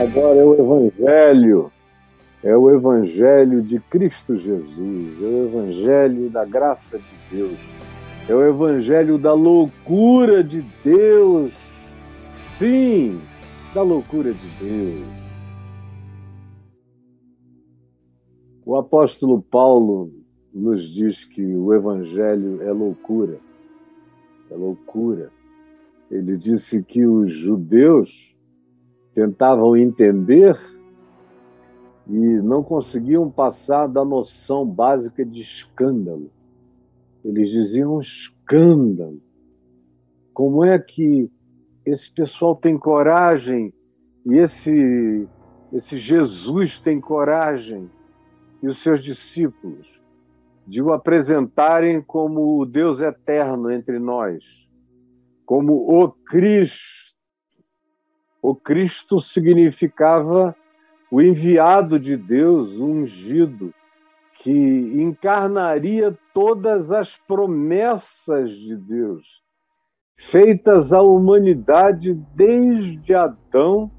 Agora é o Evangelho, é o Evangelho de Cristo Jesus, é o Evangelho da graça de Deus, é o Evangelho da loucura de Deus. Sim, da loucura de Deus. O apóstolo Paulo nos diz que o Evangelho é loucura. É loucura. Ele disse que os judeus tentavam entender e não conseguiam passar da noção básica de escândalo. Eles diziam escândalo. Como é que esse pessoal tem coragem e esse, esse Jesus tem coragem e os seus discípulos de o apresentarem como o Deus eterno entre nós, como o Cristo. O Cristo significava o enviado de Deus, o ungido, que encarnaria todas as promessas de Deus feitas à humanidade desde Adão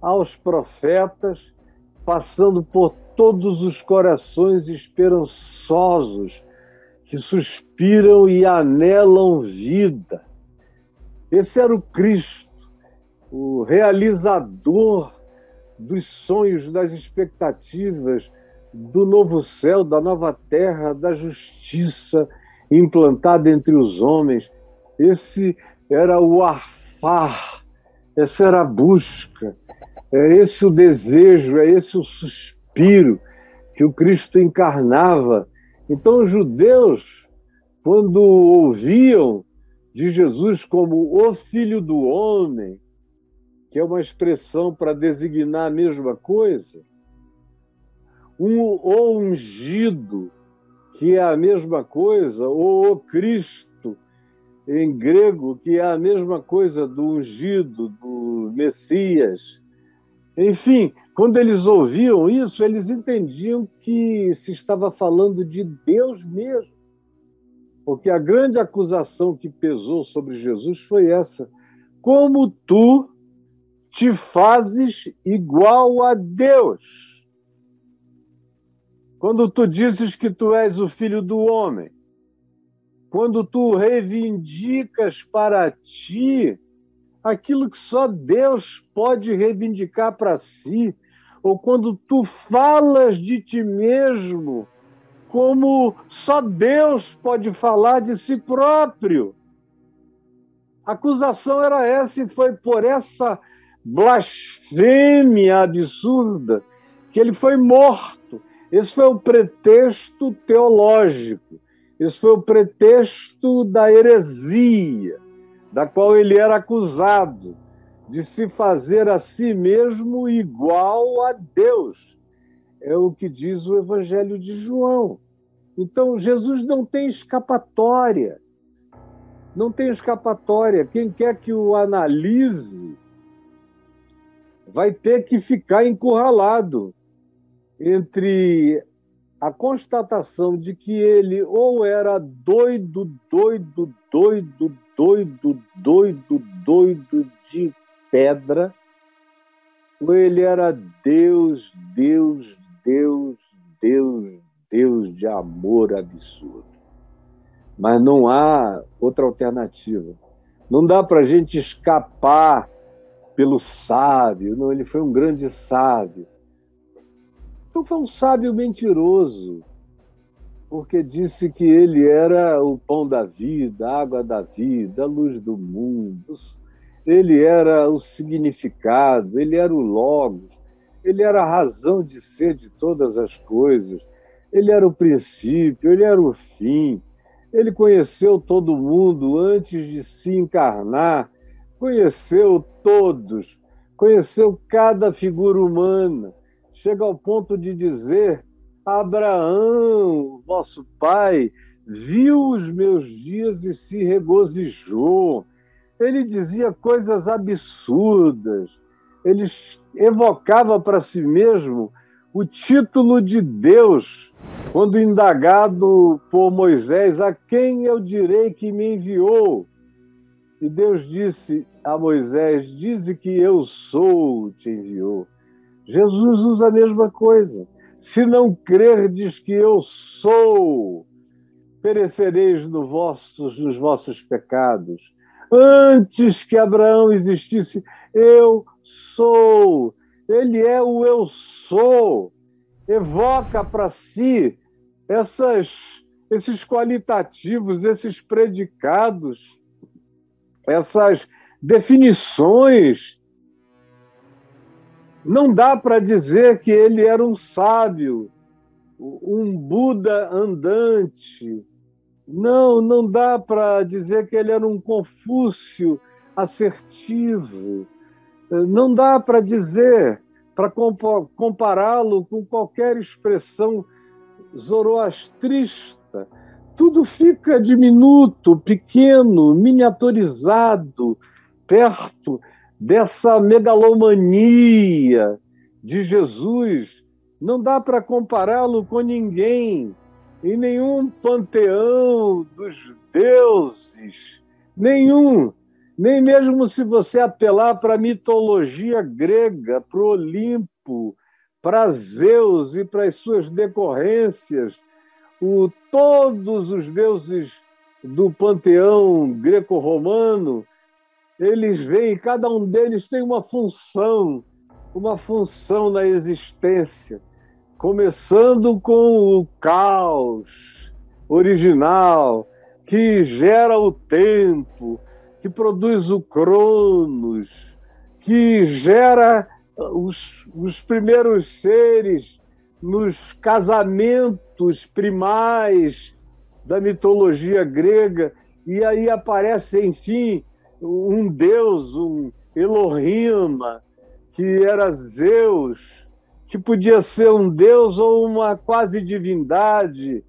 aos profetas, passando por todos os corações esperançosos que suspiram e anelam vida. Esse era o Cristo, o realizador dos sonhos, das expectativas do novo céu, da nova terra, da justiça implantada entre os homens esse era o arfar, essa era a busca, é esse o desejo, é esse o suspiro que o Cristo encarnava. Então, os judeus, quando ouviam de Jesus como o Filho do Homem, que é uma expressão para designar a mesma coisa, um o ungido, que é a mesma coisa, ou o Cristo, em grego, que é a mesma coisa do ungido, do Messias. Enfim, quando eles ouviam isso, eles entendiam que se estava falando de Deus mesmo. Porque a grande acusação que pesou sobre Jesus foi essa: como tu te fazes igual a Deus? Quando tu dizes que tu és o filho do homem, quando tu reivindicas para ti aquilo que só Deus pode reivindicar para si, ou quando tu falas de ti mesmo como só Deus pode falar de si próprio. A acusação era essa e foi por essa blasfêmia absurda que ele foi morto. Esse foi o pretexto teológico. Isso foi o pretexto da heresia, da qual ele era acusado, de se fazer a si mesmo igual a Deus. É o que diz o Evangelho de João. Então, Jesus não tem escapatória. Não tem escapatória. Quem quer que o analise vai ter que ficar encurralado entre a constatação de que ele ou era doido, doido, doido, doido, doido, doido de pedra, ou ele era Deus, Deus, Deus, Deus, Deus de amor absurdo. Mas não há outra alternativa. Não dá para a gente escapar pelo sábio. Não, ele foi um grande sábio. Então foi um sábio mentiroso, porque disse que ele era o pão da vida, a água da vida, a luz do mundo. Ele era o significado, ele era o logos, ele era a razão de ser de todas as coisas. Ele era o princípio, ele era o fim. Ele conheceu todo mundo antes de se encarnar, conheceu todos, conheceu cada figura humana chega ao ponto de dizer: Abraão, vosso pai, viu os meus dias e se regozijou. Ele dizia coisas absurdas. Ele evocava para si mesmo o título de Deus, quando indagado por Moisés: A quem eu direi que me enviou? E Deus disse a Moisés: Dize que eu sou, te enviou. Jesus usa a mesma coisa. Se não crerdes que eu sou, perecereis no vossos, nos vossos pecados. Antes que Abraão existisse, eu sou. Ele é o eu sou. Evoca para si essas, esses qualitativos, esses predicados, essas definições. Não dá para dizer que ele era um sábio, um Buda andante. Não, não dá para dizer que ele era um Confúcio assertivo. Não dá para dizer, para compará-lo com qualquer expressão zoroastrista. Tudo fica diminuto, pequeno, miniaturizado, perto dessa megalomania de Jesus. Não dá para compará-lo com ninguém, em nenhum panteão dos deuses, nenhum. Nem mesmo se você apelar para a mitologia grega, para o Olimpo, para Zeus e para as suas decorrências, o, todos os deuses do panteão greco-romano, eles vêm, cada um deles tem uma função, uma função na existência, começando com o caos original, que gera o tempo, que produz o cronos, que gera os, os primeiros seres nos casamentos primais da mitologia grega, e aí aparece, enfim, um deus, um Elohim, que era Zeus, que podia ser um deus ou uma quase divindade,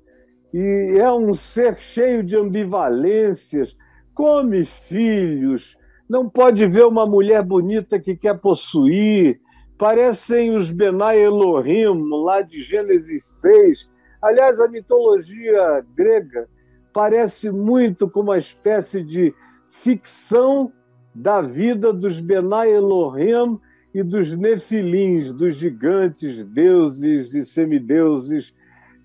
e é um ser cheio de ambivalências, come filhos, não pode ver uma mulher bonita que quer possuir. Parecem os Benai Elohim, lá de Gênesis 6. Aliás, a mitologia grega parece muito com uma espécie de ficção da vida dos Benai Elohim e dos Nefilins, dos gigantes, deuses e semideuses,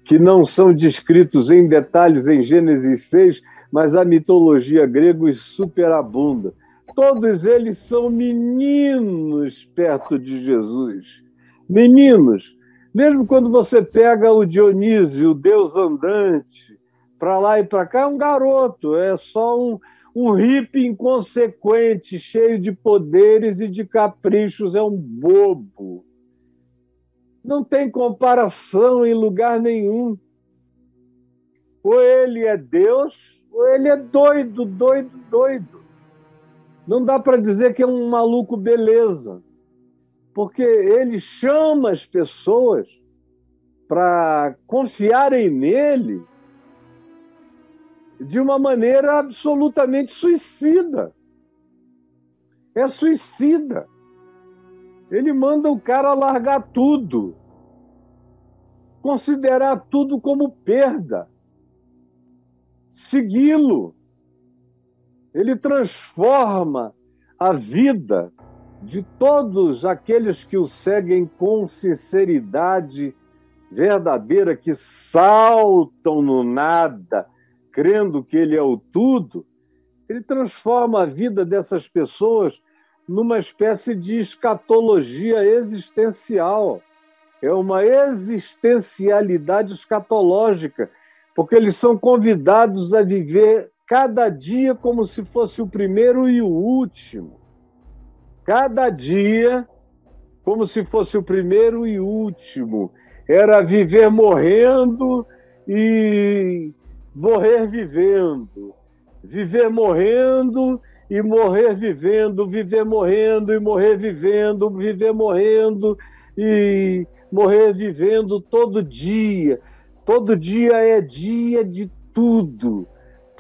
que não são descritos em detalhes em Gênesis 6, mas a mitologia grega os superabunda. Todos eles são meninos perto de Jesus. Meninos. Mesmo quando você pega o Dionísio, o deus andante, para lá e para cá, é um garoto, é só um, um hippie inconsequente, cheio de poderes e de caprichos, é um bobo. Não tem comparação em lugar nenhum. Ou ele é Deus, ou ele é doido, doido, doido. Não dá para dizer que é um maluco beleza, porque ele chama as pessoas para confiarem nele de uma maneira absolutamente suicida. É suicida. Ele manda o cara largar tudo, considerar tudo como perda, segui-lo ele transforma a vida de todos aqueles que o seguem com sinceridade verdadeira, que saltam no nada, crendo que ele é o tudo. Ele transforma a vida dessas pessoas numa espécie de escatologia existencial. É uma existencialidade escatológica, porque eles são convidados a viver cada dia como se fosse o primeiro e o último. Cada dia como se fosse o primeiro e último. Era viver morrendo e morrer vivendo. Viver morrendo e morrer vivendo, viver morrendo e morrer vivendo, viver morrendo e morrer vivendo todo dia. Todo dia é dia de tudo.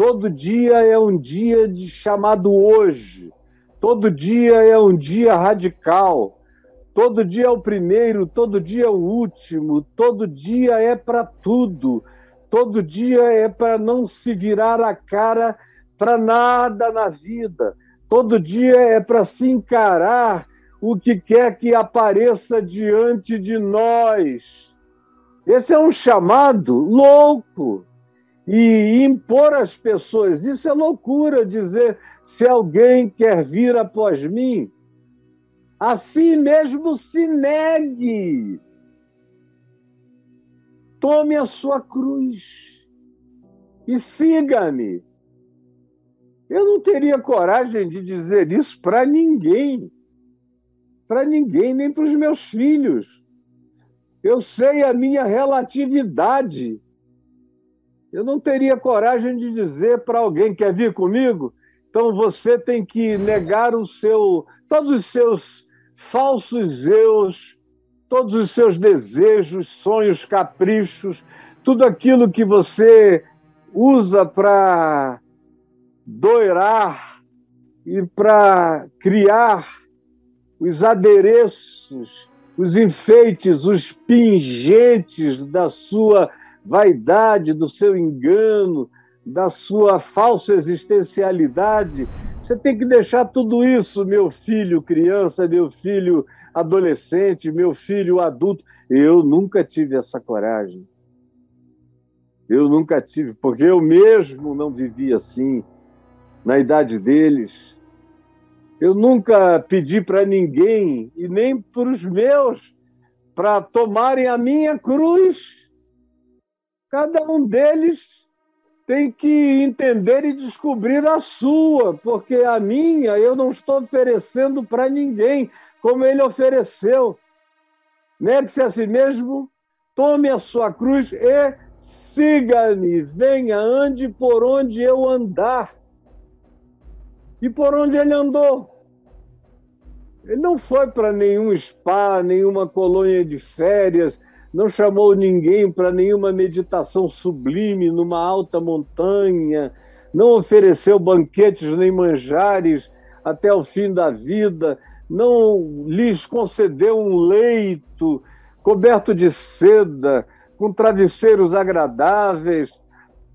Todo dia é um dia de chamado hoje. Todo dia é um dia radical. Todo dia é o primeiro, todo dia é o último, todo dia é para tudo. Todo dia é para não se virar a cara para nada na vida. Todo dia é para se encarar o que quer que apareça diante de nós. Esse é um chamado louco. E impor às pessoas, isso é loucura dizer se alguém quer vir após mim, a si mesmo se negue. Tome a sua cruz e siga-me. Eu não teria coragem de dizer isso para ninguém. Para ninguém, nem para os meus filhos. Eu sei a minha relatividade. Eu não teria coragem de dizer para alguém: quer vir comigo? Então você tem que negar o seu, todos os seus falsos eus, todos os seus desejos, sonhos, caprichos, tudo aquilo que você usa para doirar e para criar os adereços, os enfeites, os pingentes da sua vaidade, do seu engano, da sua falsa existencialidade. Você tem que deixar tudo isso, meu filho criança, meu filho adolescente, meu filho adulto. Eu nunca tive essa coragem. Eu nunca tive, porque eu mesmo não vivi assim na idade deles. Eu nunca pedi para ninguém, e nem para os meus, para tomarem a minha cruz. Cada um deles tem que entender e descobrir a sua, porque a minha eu não estou oferecendo para ninguém, como ele ofereceu. Negue-se a si mesmo, tome a sua cruz e siga-me, venha, ande por onde eu andar. E por onde ele andou? Ele não foi para nenhum spa, nenhuma colônia de férias, não chamou ninguém para nenhuma meditação sublime numa alta montanha, não ofereceu banquetes nem manjares até o fim da vida, não lhes concedeu um leito coberto de seda, com travesseiros agradáveis,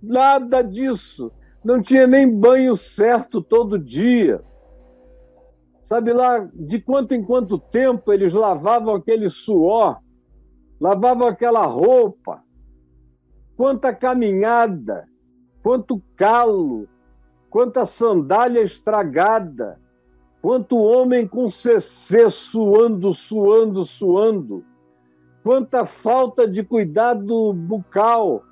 nada disso. Não tinha nem banho certo todo dia. Sabe lá de quanto em quanto tempo eles lavavam aquele suor lavavam aquela roupa, quanta caminhada, quanto calo, quanta sandália estragada, quanto homem com CC suando, suando, suando, quanta falta de cuidado bucal,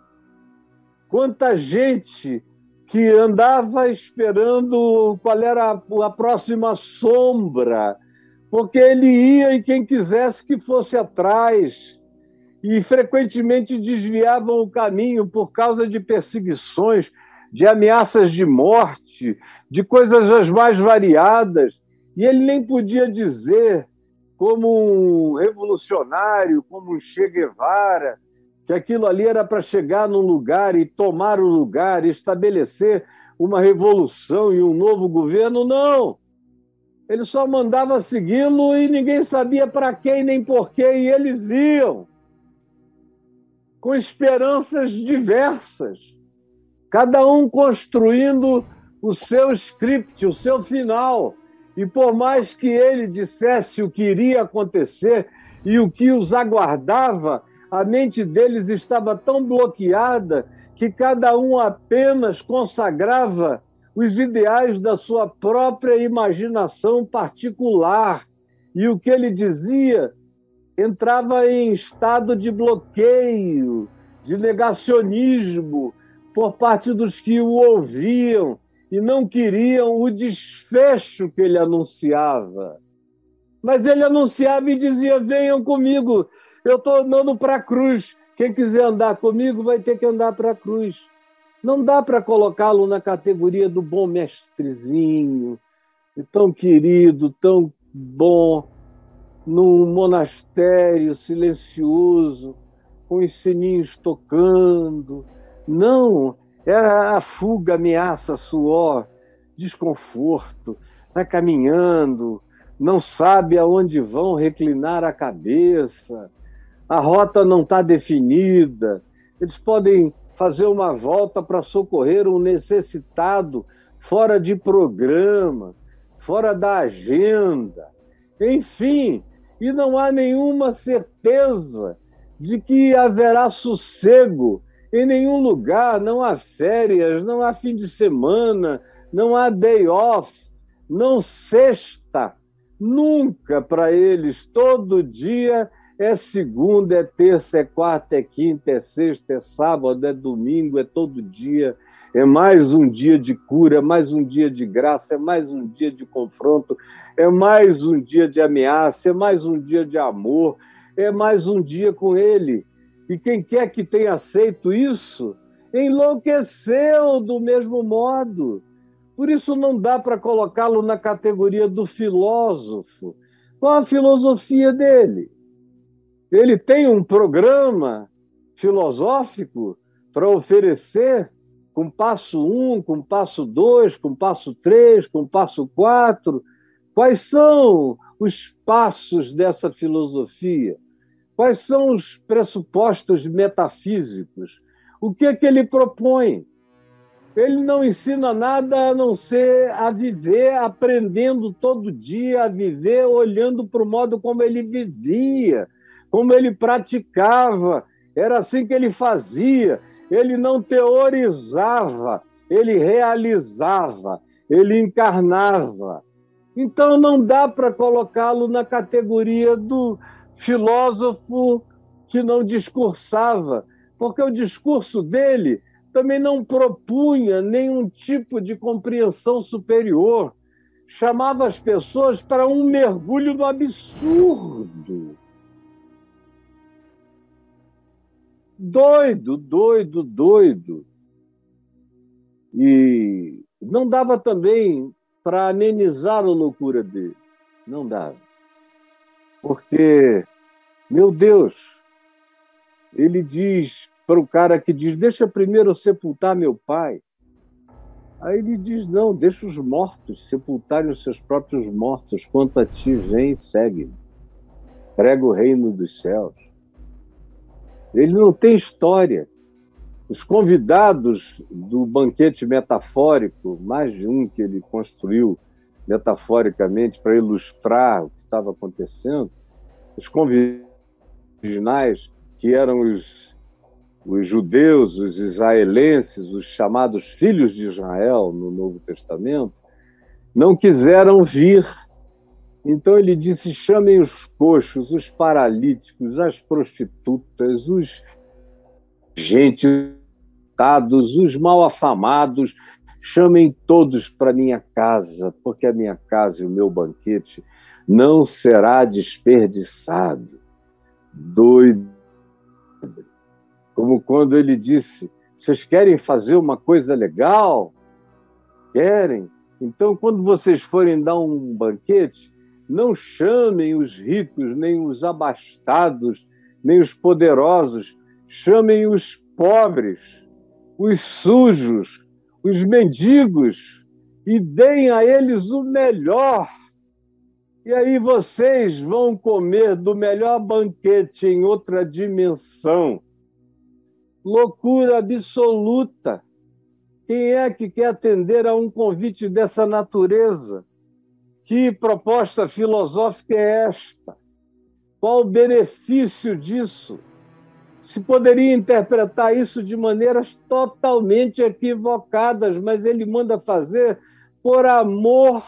quanta gente que andava esperando qual era a próxima sombra, porque ele ia e quem quisesse que fosse atrás e frequentemente desviavam o caminho por causa de perseguições, de ameaças de morte, de coisas as mais variadas. E ele nem podia dizer, como um revolucionário, como um Che Guevara, que aquilo ali era para chegar num lugar e tomar o lugar, estabelecer uma revolução e um novo governo. Não! Ele só mandava segui-lo e ninguém sabia para quem nem por quê, e eles iam com esperanças diversas, cada um construindo o seu script, o seu final. E por mais que ele dissesse o que iria acontecer e o que os aguardava, a mente deles estava tão bloqueada que cada um apenas consagrava os ideais da sua própria imaginação particular. E o que ele dizia entrava em estado de bloqueio, de negacionismo por parte dos que o ouviam e não queriam o desfecho que ele anunciava. Mas ele anunciava e dizia: Venham comigo, eu estou andando para a cruz. Quem quiser andar comigo vai ter que andar para a cruz. Não dá para colocá-lo na categoria do bom mestrezinho, tão querido, tão bom, num monastério silencioso, com os sininhos tocando. Não, era a fuga, ameaça, suor, desconforto. Vai caminhando, não sabe aonde vão reclinar a cabeça, a rota não está definida. Eles podem fazer uma volta para socorrer um necessitado fora de programa, fora da agenda, enfim, e não há nenhuma certeza de que haverá sossego em nenhum lugar, não há férias, não há fim de semana, não há day off, não sexta, nunca para eles, todo dia é segunda, é terça, é quarta, é quinta, é sexta, é sábado, é domingo, é todo dia. É mais um dia de cura, é mais um dia de graça, é mais um dia de confronto, é mais um dia de ameaça, é mais um dia de amor, é mais um dia com Ele. E quem quer que tenha aceito isso, enlouqueceu do mesmo modo. Por isso não dá para colocá-lo na categoria do filósofo. Qual a filosofia dele? Ele tem um programa filosófico para oferecer com passo um, com passo dois, com passo três, com passo quatro. Quais são os passos dessa filosofia? Quais são os pressupostos metafísicos? O que é que ele propõe? Ele não ensina nada a não ser a viver aprendendo todo dia a viver, olhando para o modo como ele vivia, como ele praticava, era assim que ele fazia. Ele não teorizava, ele realizava, ele encarnava. Então não dá para colocá-lo na categoria do filósofo que não discursava, porque o discurso dele também não propunha nenhum tipo de compreensão superior. Chamava as pessoas para um mergulho no absurdo. doido, doido, doido. E não dava também para amenizar a loucura dele. Não dava. Porque, meu Deus, ele diz para o cara que diz: Deixa primeiro sepultar meu pai. Aí ele diz: Não, deixa os mortos sepultarem os seus próprios mortos. Quanto a ti, vem e segue-me. Prega o reino dos céus. Ele não tem história. Os convidados do banquete metafórico, mais de um que ele construiu metaforicamente para ilustrar o que estava acontecendo, os convidados originais, que eram os, os judeus, os israelenses, os chamados filhos de Israel no Novo Testamento, não quiseram vir. Então ele disse: chamem os coxos, os paralíticos, as prostitutas, os gentilados, os mal afamados, chamem todos para minha casa, porque a minha casa e o meu banquete não será desperdiçado. Doido. Como quando ele disse: vocês querem fazer uma coisa legal? Querem? Então, quando vocês forem dar um banquete, não chamem os ricos, nem os abastados, nem os poderosos, chamem os pobres, os sujos, os mendigos, e deem a eles o melhor. E aí vocês vão comer do melhor banquete em outra dimensão. Loucura absoluta. Quem é que quer atender a um convite dessa natureza? Que proposta filosófica é esta? Qual o benefício disso? Se poderia interpretar isso de maneiras totalmente equivocadas, mas ele manda fazer por amor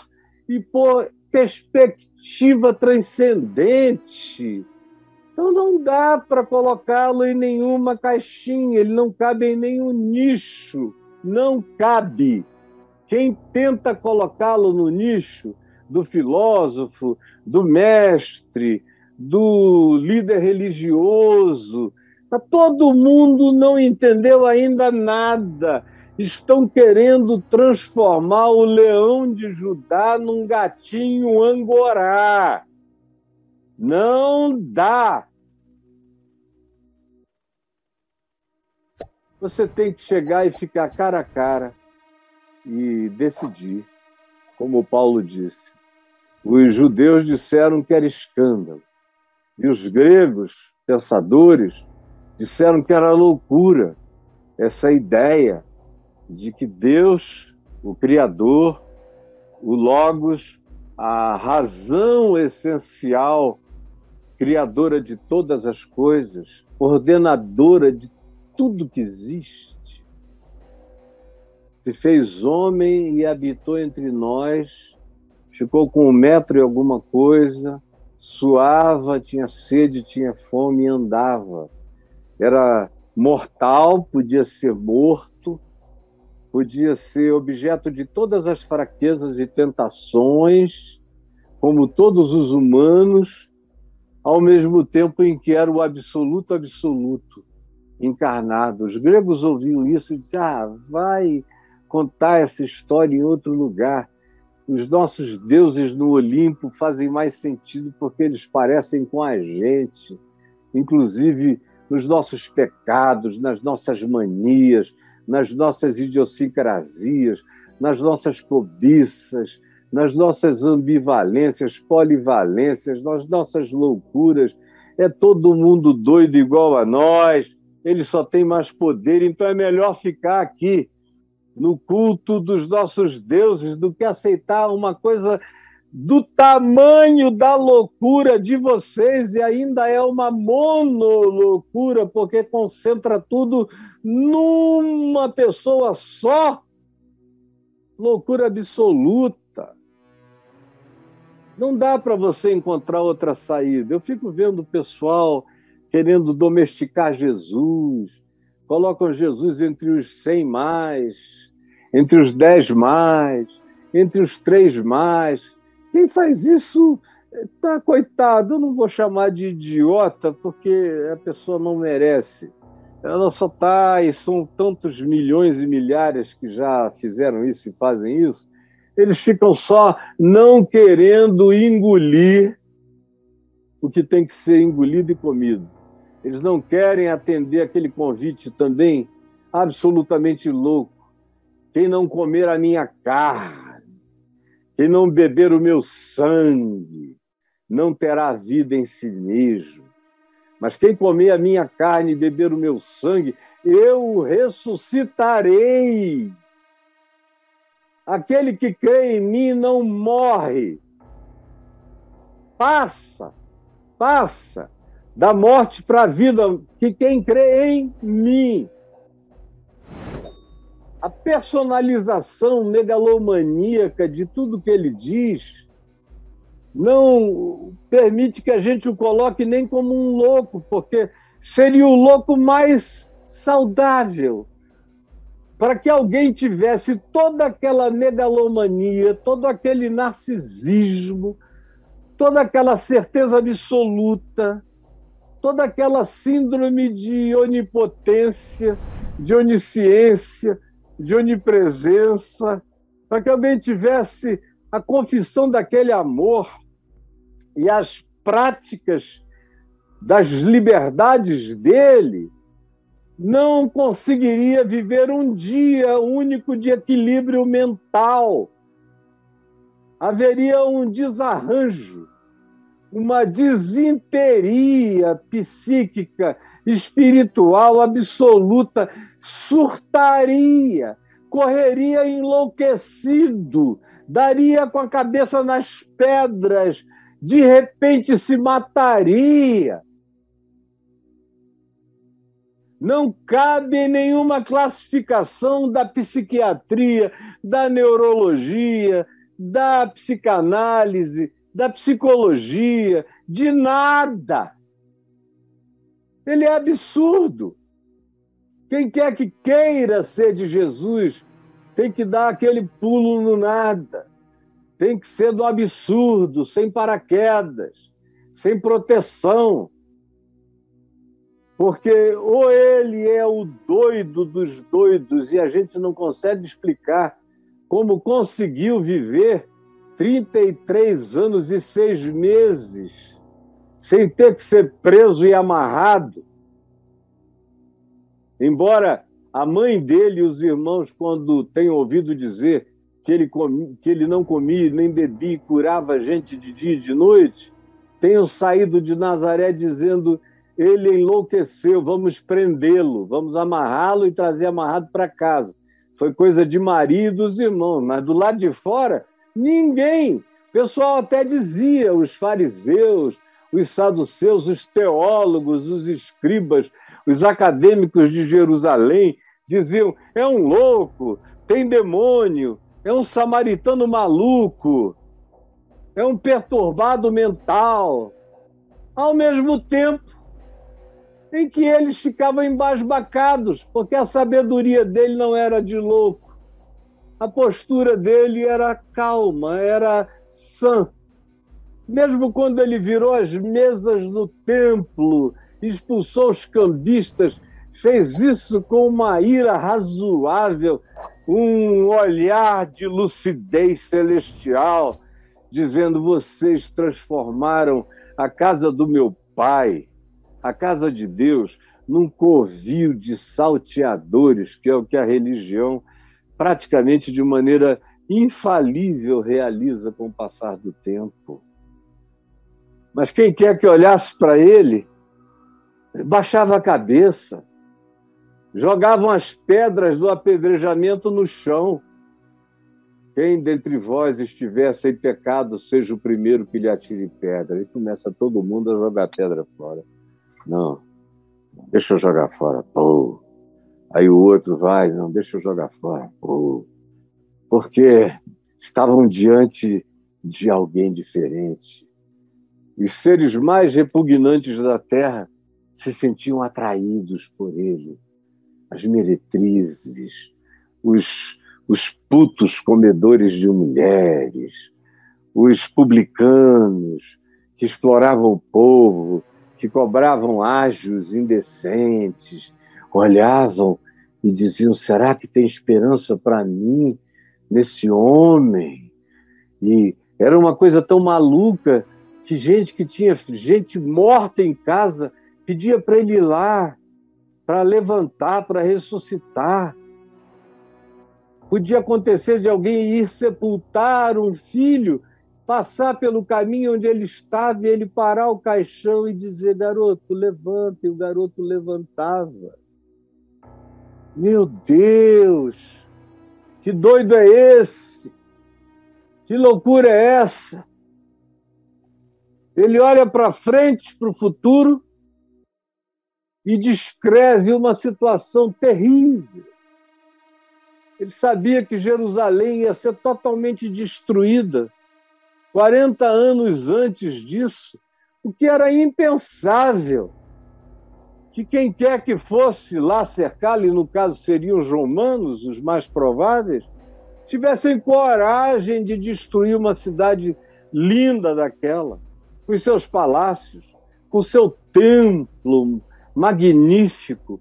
e por perspectiva transcendente. Então não dá para colocá-lo em nenhuma caixinha, ele não cabe em nenhum nicho, não cabe. Quem tenta colocá-lo no nicho do filósofo, do mestre, do líder religioso. Tá, todo mundo não entendeu ainda nada. Estão querendo transformar o leão de Judá num gatinho angorá. Não dá. Você tem que chegar e ficar cara a cara e decidir, como Paulo disse. Os judeus disseram que era escândalo. E os gregos, pensadores, disseram que era loucura essa ideia de que Deus o Criador, o Logos, a razão essencial, criadora de todas as coisas, ordenadora de tudo que existe, se fez homem e habitou entre nós, ficou com um metro e alguma coisa, suava, tinha sede, tinha fome e andava. Era mortal, podia ser morto, podia ser objeto de todas as fraquezas e tentações, como todos os humanos, ao mesmo tempo em que era o absoluto absoluto encarnado. Os gregos ouviam isso e diziam: ah, vai contar essa história em outro lugar. Os nossos deuses no Olimpo fazem mais sentido porque eles parecem com a gente, inclusive nos nossos pecados, nas nossas manias, nas nossas idiosincrasias, nas nossas cobiças, nas nossas ambivalências, polivalências, nas nossas loucuras. É todo mundo doido igual a nós, ele só tem mais poder, então é melhor ficar aqui no culto dos nossos deuses do que aceitar uma coisa do tamanho da loucura de vocês e ainda é uma monoloucura, porque concentra tudo numa pessoa só. Loucura absoluta. Não dá para você encontrar outra saída. Eu fico vendo o pessoal querendo domesticar Jesus, colocam Jesus entre os cem mais, entre os dez mais, entre os três mais. Quem faz isso tá coitado, eu não vou chamar de idiota, porque a pessoa não merece. Ela só está, e são tantos milhões e milhares que já fizeram isso e fazem isso, eles ficam só não querendo engolir o que tem que ser engolido e comido. Eles não querem atender aquele convite também absolutamente louco. Quem não comer a minha carne, quem não beber o meu sangue, não terá vida em si mesmo. Mas quem comer a minha carne e beber o meu sangue, eu o ressuscitarei. Aquele que crê em mim não morre. Passa, passa da morte para a vida, que quem crê em mim. A personalização megalomaníaca de tudo que ele diz não permite que a gente o coloque nem como um louco, porque seria o louco mais saudável. Para que alguém tivesse toda aquela megalomania, todo aquele narcisismo, toda aquela certeza absoluta, toda aquela síndrome de onipotência, de onisciência, de onipresença, para que alguém tivesse a confissão daquele amor e as práticas das liberdades dele, não conseguiria viver um dia único de equilíbrio mental. Haveria um desarranjo uma desinteria psíquica, espiritual absoluta, surtaria, correria enlouquecido, daria com a cabeça nas pedras, de repente se mataria. Não cabe em nenhuma classificação da psiquiatria, da neurologia, da psicanálise, da psicologia, de nada. Ele é absurdo. Quem quer que queira ser de Jesus tem que dar aquele pulo no nada. Tem que ser do absurdo, sem paraquedas, sem proteção. Porque ou ele é o doido dos doidos e a gente não consegue explicar como conseguiu viver 33 anos e seis meses sem ter que ser preso e amarrado. Embora a mãe dele e os irmãos, quando têm ouvido dizer que ele, comia, que ele não comia nem bebia e curava gente de dia e de noite, tenham saído de Nazaré dizendo: ele enlouqueceu, vamos prendê-lo, vamos amarrá-lo e trazer amarrado para casa. foi coisa de Maria e dos irmãos, mas do lado de fora, ninguém. O pessoal até dizia, os fariseus, os saduceus, os teólogos, os escribas, os acadêmicos de Jerusalém diziam: é um louco, tem demônio, é um samaritano maluco, é um perturbado mental. Ao mesmo tempo em que eles ficavam embasbacados, porque a sabedoria dele não era de louco. A postura dele era calma, era sã. Mesmo quando ele virou as mesas no templo, expulsou os cambistas, fez isso com uma ira razoável, um olhar de lucidez celestial, dizendo: Vocês transformaram a casa do meu pai, a casa de Deus, num covil de salteadores, que é o que a religião, praticamente de maneira infalível, realiza com o passar do tempo. Mas quem quer que olhasse para ele, baixava a cabeça, jogavam as pedras do apedrejamento no chão. Quem dentre vós estiver sem pecado, seja o primeiro que lhe atire pedra. E começa todo mundo a jogar pedra fora. Não, deixa eu jogar fora. Pô. Aí o outro vai, não, deixa eu jogar fora. Pô. Porque estavam diante de alguém diferente. Os seres mais repugnantes da terra se sentiam atraídos por ele. As meretrizes, os, os putos comedores de mulheres, os publicanos que exploravam o povo, que cobravam ágios indecentes, olhavam e diziam: será que tem esperança para mim nesse homem? E era uma coisa tão maluca que gente que tinha gente morta em casa pedia para ele ir lá, para levantar, para ressuscitar. Podia acontecer de alguém ir sepultar um filho, passar pelo caminho onde ele estava e ele parar o caixão e dizer: Garoto, levanta. E o garoto levantava. Meu Deus, que doido é esse? Que loucura é essa? Ele olha para frente, para o futuro, e descreve uma situação terrível. Ele sabia que Jerusalém ia ser totalmente destruída 40 anos antes disso, o que era impensável. Que quem quer que fosse lá cercá-lo, e no caso seriam os romanos, os mais prováveis, tivessem coragem de destruir uma cidade linda daquela, os seus palácios, com o seu templo magnífico,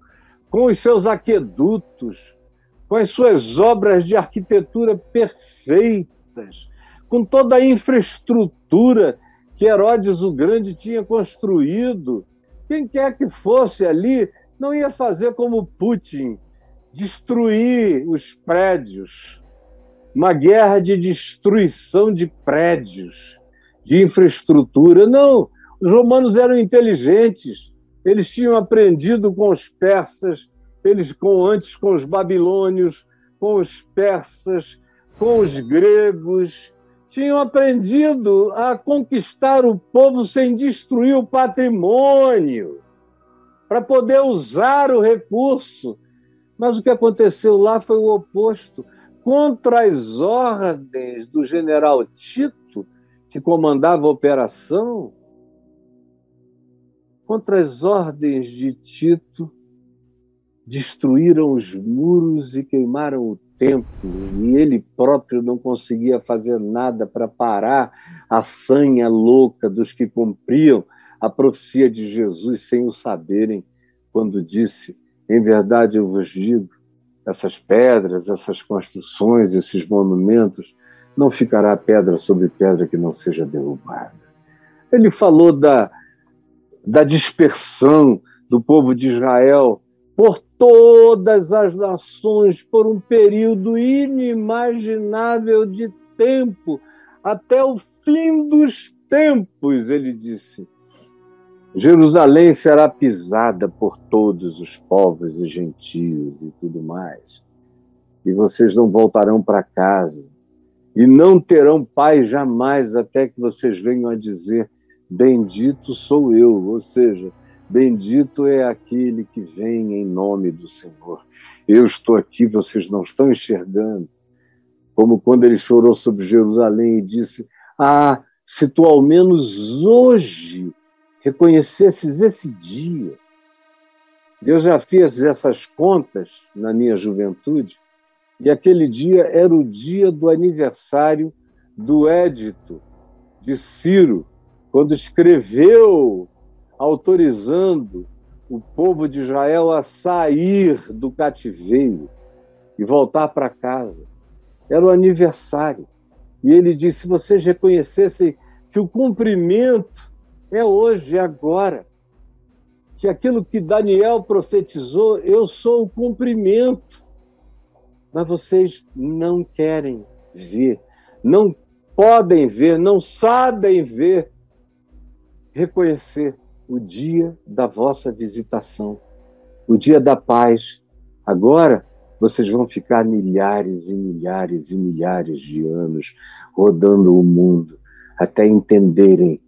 com os seus aquedutos, com as suas obras de arquitetura perfeitas, com toda a infraestrutura que Herodes o Grande tinha construído. Quem quer que fosse ali não ia fazer como Putin, destruir os prédios. Uma guerra de destruição de prédios, de infraestrutura. Não, os romanos eram inteligentes eles tinham aprendido com os persas, eles com antes com os babilônios, com os persas, com os gregos, tinham aprendido a conquistar o povo sem destruir o patrimônio, para poder usar o recurso. Mas o que aconteceu lá foi o oposto. Contra as ordens do general Tito, que comandava a operação, Contra as ordens de Tito, destruíram os muros e queimaram o templo, e ele próprio não conseguia fazer nada para parar a sanha louca dos que cumpriam a profecia de Jesus sem o saberem, quando disse: Em verdade eu vos digo, essas pedras, essas construções, esses monumentos, não ficará pedra sobre pedra que não seja derrubada. Ele falou da da dispersão do povo de Israel por todas as nações por um período inimaginável de tempo, até o fim dos tempos, ele disse. Jerusalém será pisada por todos os povos e gentios e tudo mais. e vocês não voltarão para casa, e não terão pai jamais até que vocês venham a dizer: Bendito sou eu, ou seja, bendito é aquele que vem em nome do Senhor. Eu estou aqui, vocês não estão enxergando. Como quando ele chorou sobre Jerusalém e disse: Ah, se tu ao menos hoje reconhecesses esse dia. Deus já fez essas contas na minha juventude e aquele dia era o dia do aniversário do édito de Ciro, quando escreveu autorizando o povo de Israel a sair do cativeiro e voltar para casa. Era o aniversário. E ele disse: se vocês reconhecessem que o cumprimento é hoje, é agora, que aquilo que Daniel profetizou, eu sou o cumprimento mas vocês não querem ver, não podem ver, não sabem ver, reconhecer o dia da vossa visitação, o dia da paz. Agora vocês vão ficar milhares e milhares e milhares de anos rodando o mundo até entenderem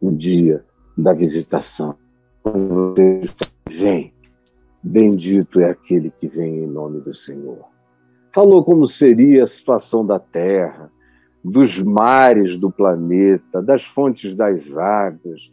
o dia da visitação. Quando vocês vêm, bendito é aquele que vem em nome do Senhor falou como seria a situação da Terra, dos mares do planeta, das fontes das águas,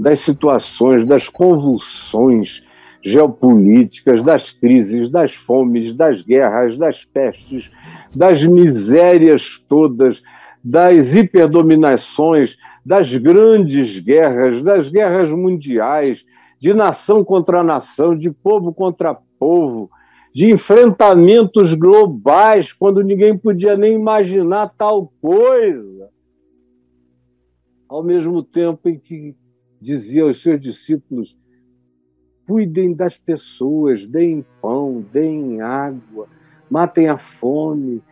das situações, das convulsões geopolíticas, das crises, das fomes, das guerras, das pestes, das misérias todas, das hiperdominações, das grandes guerras, das guerras mundiais, de nação contra nação, de povo contra povo, de enfrentamentos globais, quando ninguém podia nem imaginar tal coisa. Ao mesmo tempo em que dizia aos seus discípulos: cuidem das pessoas, deem pão, deem água, matem a fome,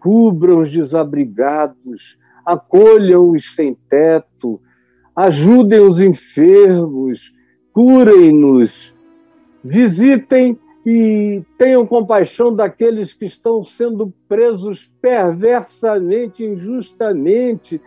cubram os desabrigados, acolham os sem teto, ajudem os enfermos, curem-nos, visitem e tenham compaixão daqueles que estão sendo presos perversamente, injustamente,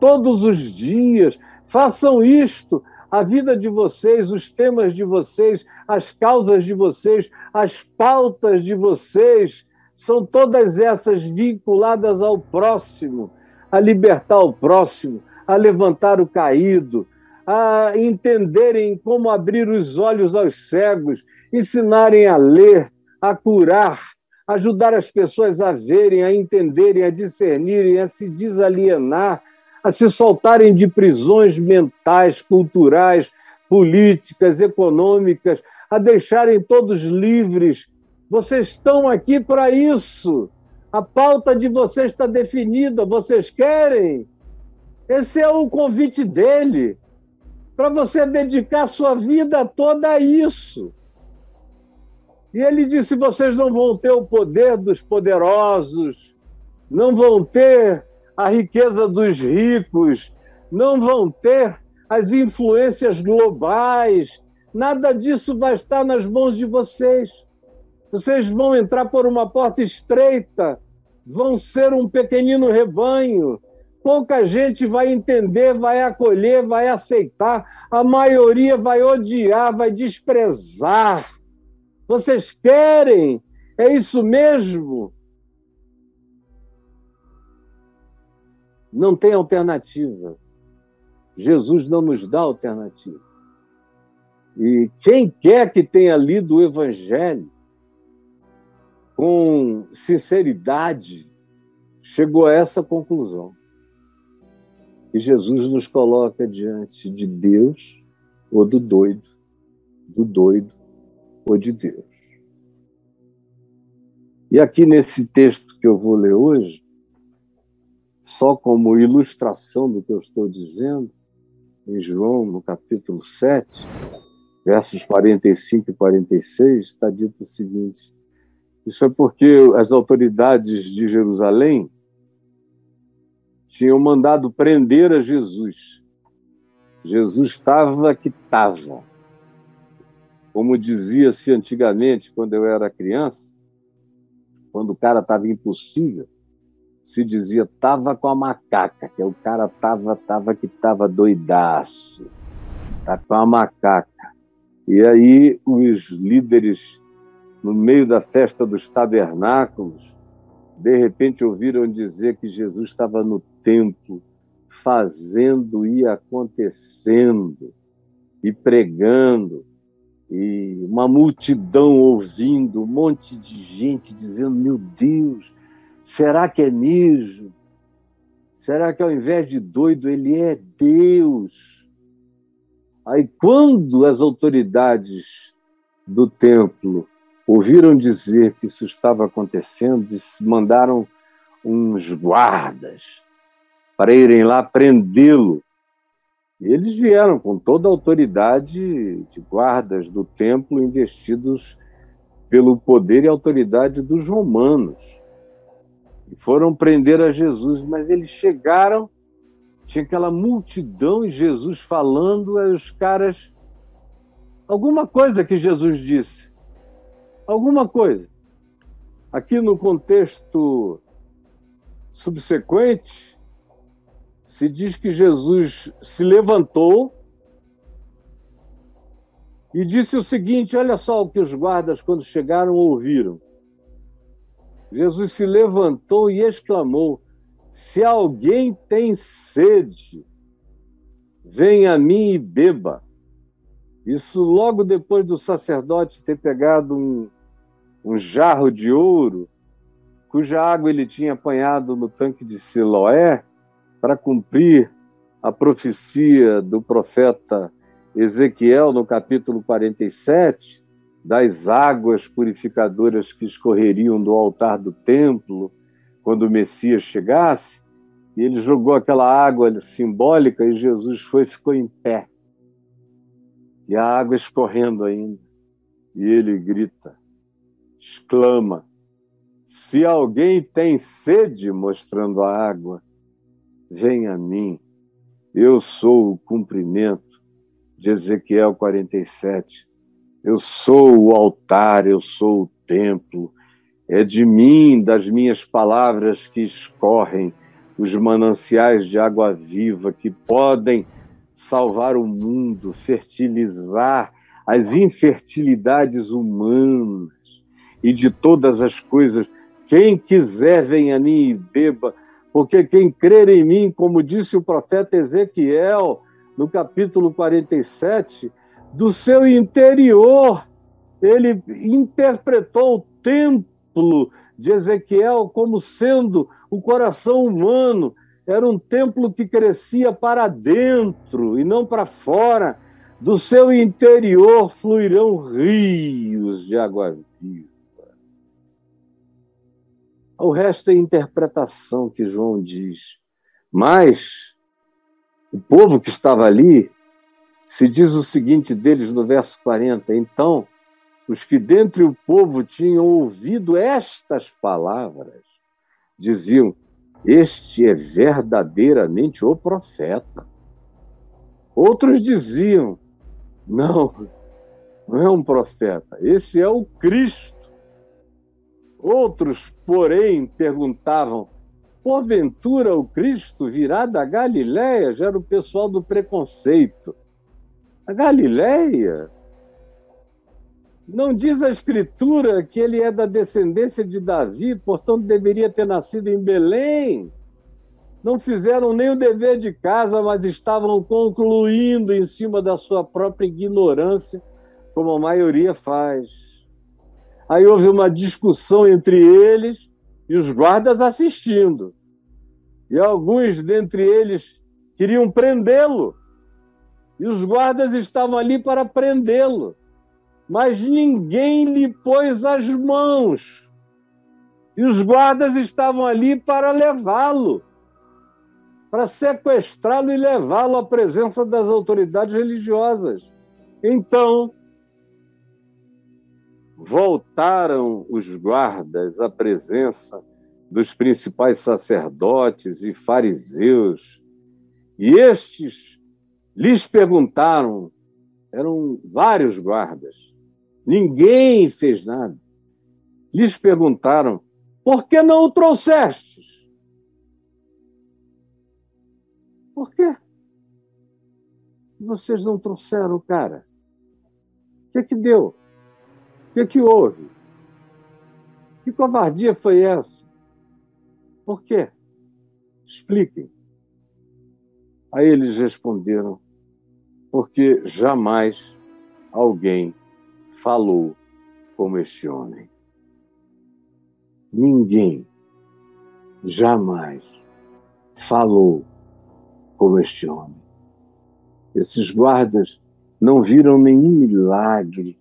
todos os dias. Façam isto. A vida de vocês, os temas de vocês, as causas de vocês, as pautas de vocês, são todas essas vinculadas ao próximo, a libertar o próximo, a levantar o caído, a entenderem como abrir os olhos aos cegos ensinarem a ler, a curar, ajudar as pessoas a verem, a entenderem, a discernirem, a se desalienar, a se soltarem de prisões mentais, culturais, políticas, econômicas, a deixarem todos livres. Vocês estão aqui para isso. A pauta de vocês está definida. Vocês querem? Esse é o convite dele para você dedicar sua vida toda a isso. E ele disse: vocês não vão ter o poder dos poderosos, não vão ter a riqueza dos ricos, não vão ter as influências globais, nada disso vai estar nas mãos de vocês. Vocês vão entrar por uma porta estreita, vão ser um pequenino rebanho. Pouca gente vai entender, vai acolher, vai aceitar, a maioria vai odiar, vai desprezar. Vocês querem? É isso mesmo? Não tem alternativa. Jesus não nos dá alternativa. E quem quer que tenha lido o Evangelho com sinceridade, chegou a essa conclusão. E Jesus nos coloca diante de Deus ou do doido, do doido ou de Deus. E aqui nesse texto que eu vou ler hoje, só como ilustração do que eu estou dizendo, em João, no capítulo 7, versos 45 e 46, está dito o seguinte: Isso é porque as autoridades de Jerusalém tinham mandado prender a Jesus. Jesus estava que estava. Como dizia-se antigamente, quando eu era criança, quando o cara estava impossível, se dizia tava com a macaca, que o cara tava, tava que tava doidaço, tá com a macaca. E aí os líderes, no meio da festa dos tabernáculos, de repente ouviram dizer que Jesus estava no templo, fazendo e acontecendo, e pregando, e uma multidão ouvindo, um monte de gente dizendo: Meu Deus, será que é mesmo? Será que ao invés de doido, ele é Deus? Aí, quando as autoridades do templo ouviram dizer que isso estava acontecendo, mandaram uns guardas para irem lá prendê-lo. E eles vieram com toda a autoridade de guardas do templo investidos pelo poder e autoridade dos romanos. E foram prender a Jesus, mas eles chegaram, tinha aquela multidão e Jesus falando, aí os caras. Alguma coisa que Jesus disse alguma coisa. Aqui no contexto subsequente, se diz que Jesus se levantou e disse o seguinte: olha só o que os guardas, quando chegaram, ouviram. Jesus se levantou e exclamou: Se alguém tem sede, venha a mim e beba. Isso logo depois do sacerdote ter pegado um, um jarro de ouro, cuja água ele tinha apanhado no tanque de Siloé, para cumprir a profecia do profeta Ezequiel, no capítulo 47, das águas purificadoras que escorreriam do altar do templo quando o Messias chegasse, e ele jogou aquela água simbólica e Jesus foi e ficou em pé. E a água escorrendo ainda. E ele grita: exclama: Se alguém tem sede, mostrando a água, venha a mim. Eu sou o cumprimento de Ezequiel 47. Eu sou o altar, eu sou o templo. É de mim, das minhas palavras que escorrem os mananciais de água viva que podem salvar o mundo, fertilizar as infertilidades humanas e de todas as coisas. Quem quiser, venha a mim e beba, porque quem crer em mim, como disse o profeta Ezequiel, no capítulo 47, do seu interior, ele interpretou o templo de Ezequiel como sendo o coração humano. Era um templo que crescia para dentro e não para fora. Do seu interior fluirão rios de água viva. O resto é interpretação que João diz. Mas o povo que estava ali, se diz o seguinte deles no verso 40, então os que dentre o povo tinham ouvido estas palavras diziam: Este é verdadeiramente o profeta. Outros diziam: Não, não é um profeta, esse é o Cristo. Outros, porém, perguntavam: porventura o Cristo virá da Galiléia? Já era o pessoal do preconceito. A Galiléia? Não diz a Escritura que ele é da descendência de Davi, portanto deveria ter nascido em Belém. Não fizeram nem o dever de casa, mas estavam concluindo em cima da sua própria ignorância, como a maioria faz. Aí houve uma discussão entre eles e os guardas assistindo. E alguns dentre eles queriam prendê-lo. E os guardas estavam ali para prendê-lo. Mas ninguém lhe pôs as mãos. E os guardas estavam ali para levá-lo, para sequestrá-lo e levá-lo à presença das autoridades religiosas. Então, voltaram os guardas à presença dos principais sacerdotes e fariseus, e estes lhes perguntaram, eram vários guardas, ninguém fez nada. Lhes perguntaram: Por que não o trouxestes? Por quê? Vocês não trouxeram o cara. O que, é que deu? O que, é que houve? Que covardia foi essa? Por quê? Expliquem. Aí eles responderam: porque jamais alguém falou como este homem. Ninguém jamais falou como este homem. Esses guardas não viram nenhum milagre,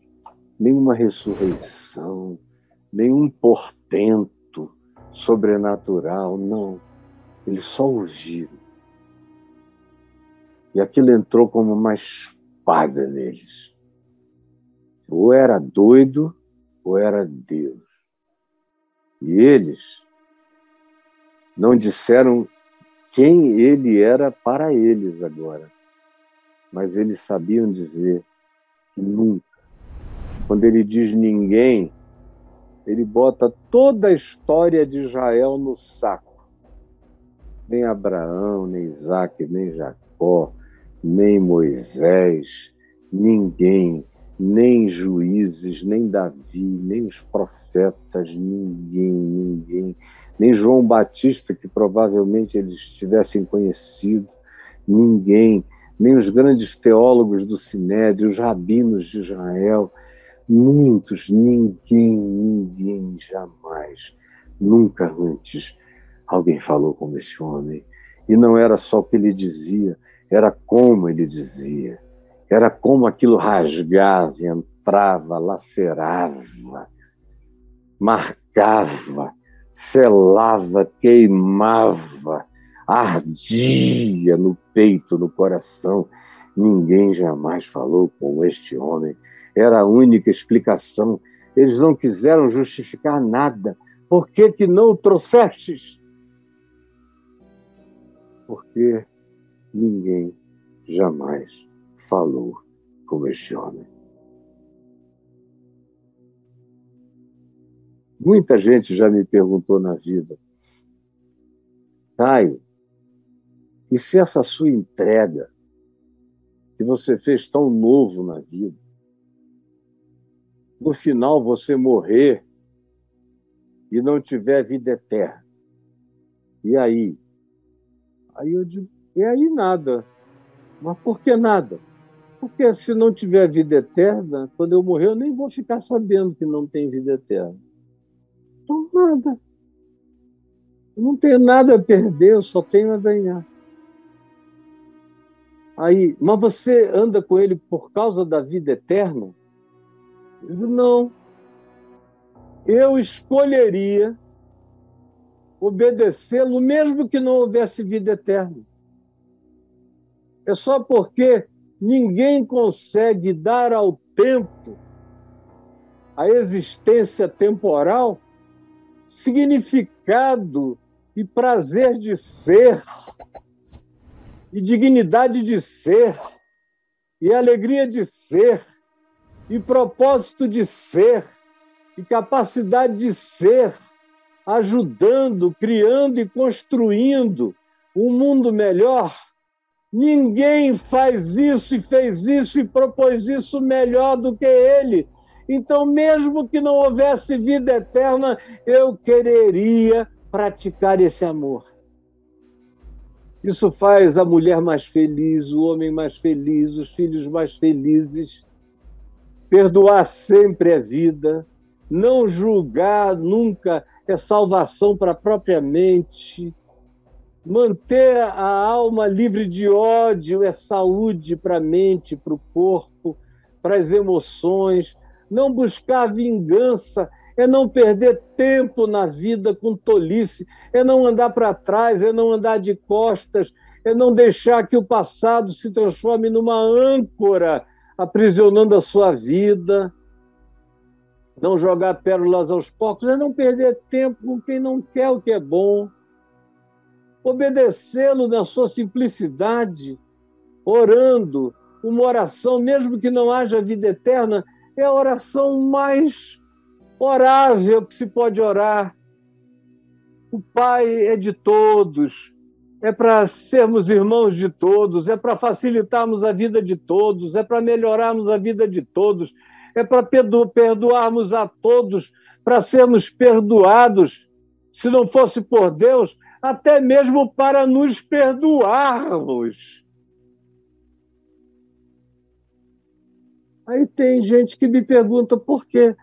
nenhuma ressurreição, nenhum portento sobrenatural, não. Eles só ouviram. E aquilo entrou como uma espada neles. Ou era doido, ou era Deus. E eles não disseram quem ele era para eles agora, mas eles sabiam dizer que nunca. Quando ele diz ninguém, ele bota toda a história de Israel no saco. Nem Abraão, nem Isaac, nem Jacó, nem Moisés, ninguém. Nem juízes, nem Davi, nem os profetas, ninguém, ninguém, nem João Batista, que provavelmente eles tivessem conhecido, ninguém, nem os grandes teólogos do Sinédrio, os rabinos de Israel, muitos, ninguém, ninguém jamais, nunca antes alguém falou como esse homem. E não era só o que ele dizia, era como ele dizia era como aquilo rasgava, entrava, lacerava, marcava, selava, queimava, ardia no peito, no coração. Ninguém jamais falou com este homem. Era a única explicação. Eles não quiseram justificar nada. Por que, que não o trouxestes? Porque ninguém jamais falou com este homem. Muita gente já me perguntou na vida, Caio, e se essa sua entrega que você fez tão novo na vida, no final você morrer e não tiver vida eterna? E aí? Aí eu digo, e aí nada. Mas por que nada? Porque se não tiver vida eterna, quando eu morrer, eu nem vou ficar sabendo que não tem vida eterna. Então, nada. Eu não tenho nada a perder, eu só tenho a ganhar. Aí, mas você anda com ele por causa da vida eterna? Eu digo, não. Eu escolheria obedecê-lo mesmo que não houvesse vida eterna. É só porque Ninguém consegue dar ao tempo, a existência temporal, significado e prazer de ser, e dignidade de ser, e alegria de ser, e propósito de ser, e capacidade de ser, ajudando, criando e construindo um mundo melhor Ninguém faz isso e fez isso e propôs isso melhor do que ele. Então, mesmo que não houvesse vida eterna, eu quereria praticar esse amor. Isso faz a mulher mais feliz, o homem mais feliz, os filhos mais felizes. Perdoar sempre é vida, não julgar nunca é salvação para a própria mente Manter a alma livre de ódio é saúde para a mente, para o corpo, para as emoções. Não buscar vingança é não perder tempo na vida com tolice, é não andar para trás, é não andar de costas, é não deixar que o passado se transforme numa âncora aprisionando a sua vida. Não jogar pérolas aos porcos é não perder tempo com quem não quer o que é bom obedecê-lo na sua simplicidade, orando, uma oração, mesmo que não haja vida eterna, é a oração mais orável que se pode orar. O Pai é de todos, é para sermos irmãos de todos, é para facilitarmos a vida de todos, é para melhorarmos a vida de todos, é para perdoarmos a todos, para sermos perdoados. Se não fosse por Deus, até mesmo para nos perdoarmos. Aí tem gente que me pergunta por quê.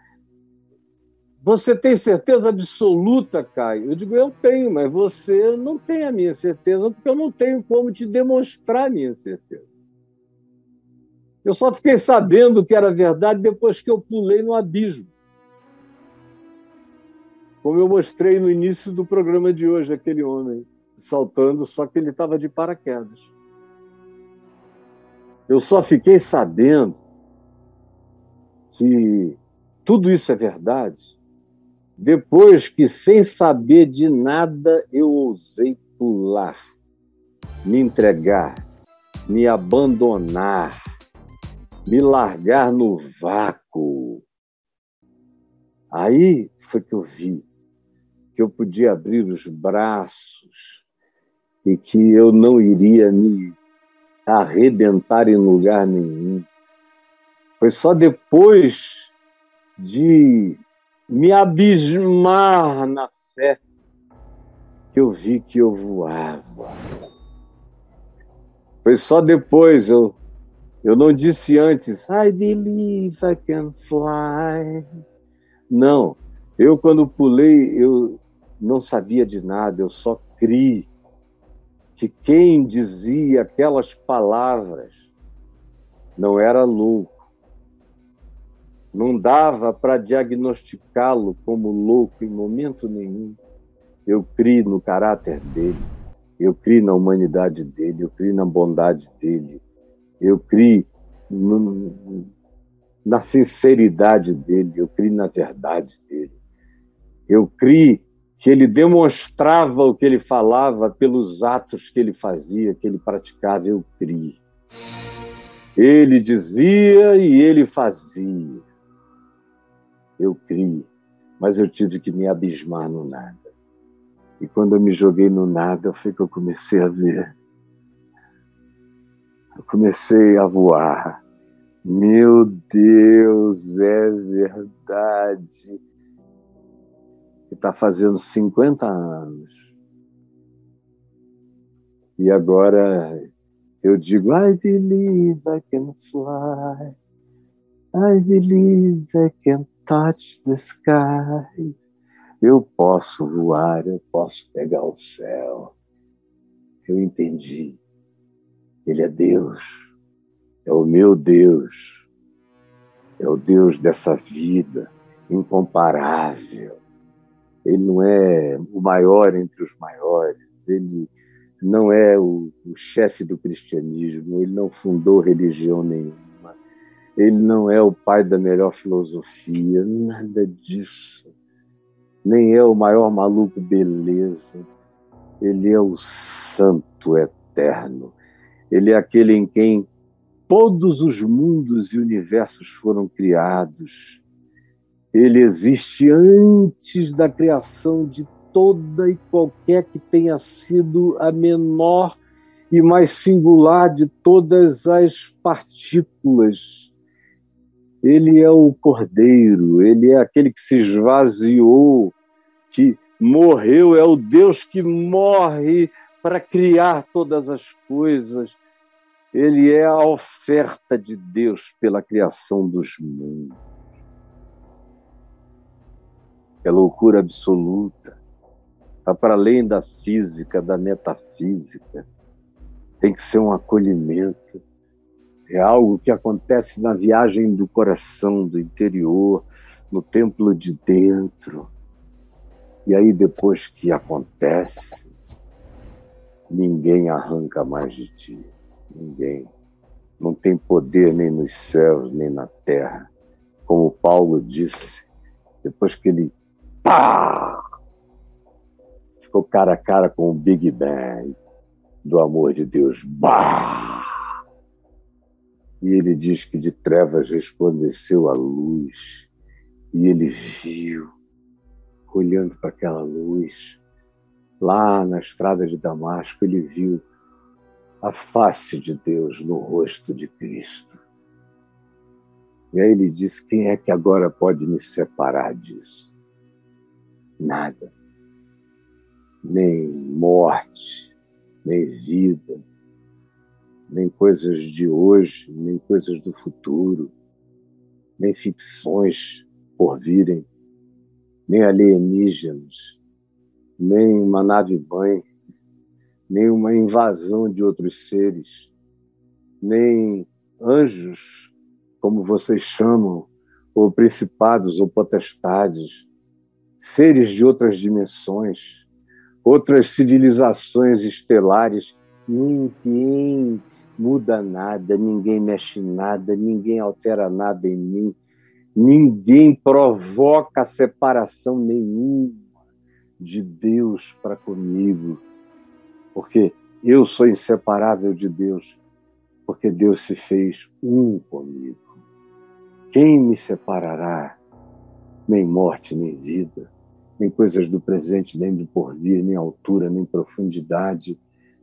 Você tem certeza absoluta, Caio? Eu digo, eu tenho, mas você não tem a minha certeza, porque eu não tenho como te demonstrar a minha certeza. Eu só fiquei sabendo que era verdade depois que eu pulei no abismo. Como eu mostrei no início do programa de hoje, aquele homem saltando, só que ele estava de paraquedas. Eu só fiquei sabendo que tudo isso é verdade depois que, sem saber de nada, eu ousei pular, me entregar, me abandonar, me largar no vácuo. Aí foi que eu vi que eu podia abrir os braços e que eu não iria me arrebentar em lugar nenhum. Foi só depois de me abismar na fé, que eu vi que eu voava. Foi só depois, eu, eu não disse antes, I believe I can fly. Não, eu quando pulei, eu não sabia de nada, eu só criei que quem dizia aquelas palavras não era louco, não dava para diagnosticá-lo como louco em momento nenhum. Eu criei no caráter dele, eu criei na humanidade dele, eu criei na bondade dele, eu criei no, na sinceridade dele, eu criei na verdade dele. Eu criei que ele demonstrava o que ele falava pelos atos que ele fazia, que ele praticava, eu criei. Ele dizia e ele fazia eu criei, mas eu tive que me abismar no nada. E quando eu me joguei no nada, foi que eu comecei a ver. Eu comecei a voar. Meu Deus, é verdade. Está fazendo 50 anos. E agora eu digo, I believe I can fly. I believe I can touch the sky. Eu posso voar, eu posso pegar o céu. Eu entendi. Ele é Deus. É o meu Deus. É o Deus dessa vida incomparável. Ele não é o maior entre os maiores. Ele não é o, o chefe do cristianismo. Ele não fundou religião nenhuma ele não é o pai da melhor filosofia, nada disso. Nem é o maior maluco beleza. Ele é o santo eterno. Ele é aquele em quem todos os mundos e universos foram criados. Ele existe antes da criação de toda e qualquer que tenha sido a menor e mais singular de todas as partículas ele é o cordeiro, ele é aquele que se esvaziou, que morreu, é o Deus que morre para criar todas as coisas. Ele é a oferta de Deus pela criação dos mundos. É loucura absoluta. Está para além da física, da metafísica. Tem que ser um acolhimento é algo que acontece na viagem do coração, do interior, no templo de dentro. E aí, depois que acontece, ninguém arranca mais de ti. Ninguém. Não tem poder nem nos céus, nem na terra. Como Paulo disse, depois que ele pá, ficou cara a cara com o Big Bang do amor de Deus. Bah! E ele diz que de trevas resplandeceu a luz, e ele viu, olhando para aquela luz, lá na estrada de Damasco, ele viu a face de Deus no rosto de Cristo. E aí ele disse: Quem é que agora pode me separar disso? Nada. Nem morte, nem vida, nem coisas de hoje, nem coisas do futuro, nem ficções por virem, nem alienígenas, nem uma nave-mãe, nem uma invasão de outros seres, nem anjos, como vocês chamam, ou principados ou potestades, seres de outras dimensões, outras civilizações estelares, ninguém muda nada, ninguém mexe nada, ninguém altera nada em mim, ninguém provoca separação nenhuma de Deus para comigo, porque eu sou inseparável de Deus, porque Deus se fez um comigo. Quem me separará? Nem morte, nem vida, nem coisas do presente, nem do porvir, nem altura, nem profundidade,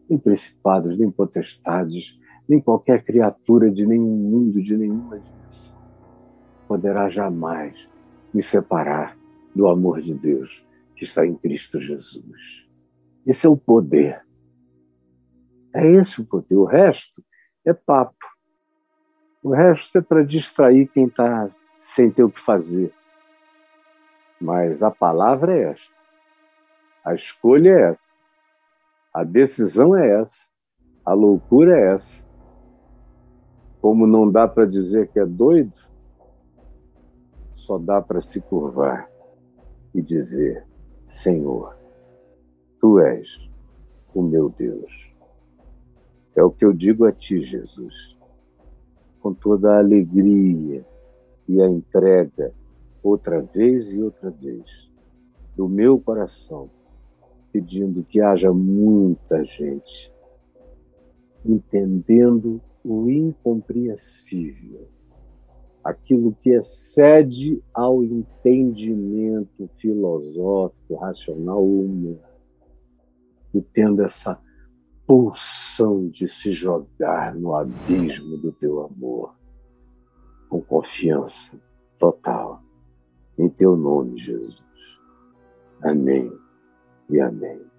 nem principados, nem potestades, nem qualquer criatura de nenhum mundo, de nenhuma dimensão, poderá jamais me separar do amor de Deus que está em Cristo Jesus. Esse é o poder. É esse o poder. O resto é papo. O resto é para distrair quem está sem ter o que fazer. Mas a palavra é esta. A escolha é essa. A decisão é essa. A loucura é essa. Como não dá para dizer que é doido, só dá para se curvar e dizer: Senhor, tu és o meu Deus. É o que eu digo a ti, Jesus, com toda a alegria e a entrega, outra vez e outra vez, do meu coração, pedindo que haja muita gente entendendo o incompreensível, aquilo que excede ao entendimento filosófico, racional humano, e tendo essa pulsão de se jogar no abismo do teu amor, com confiança total, em teu nome, Jesus. Amém e amém.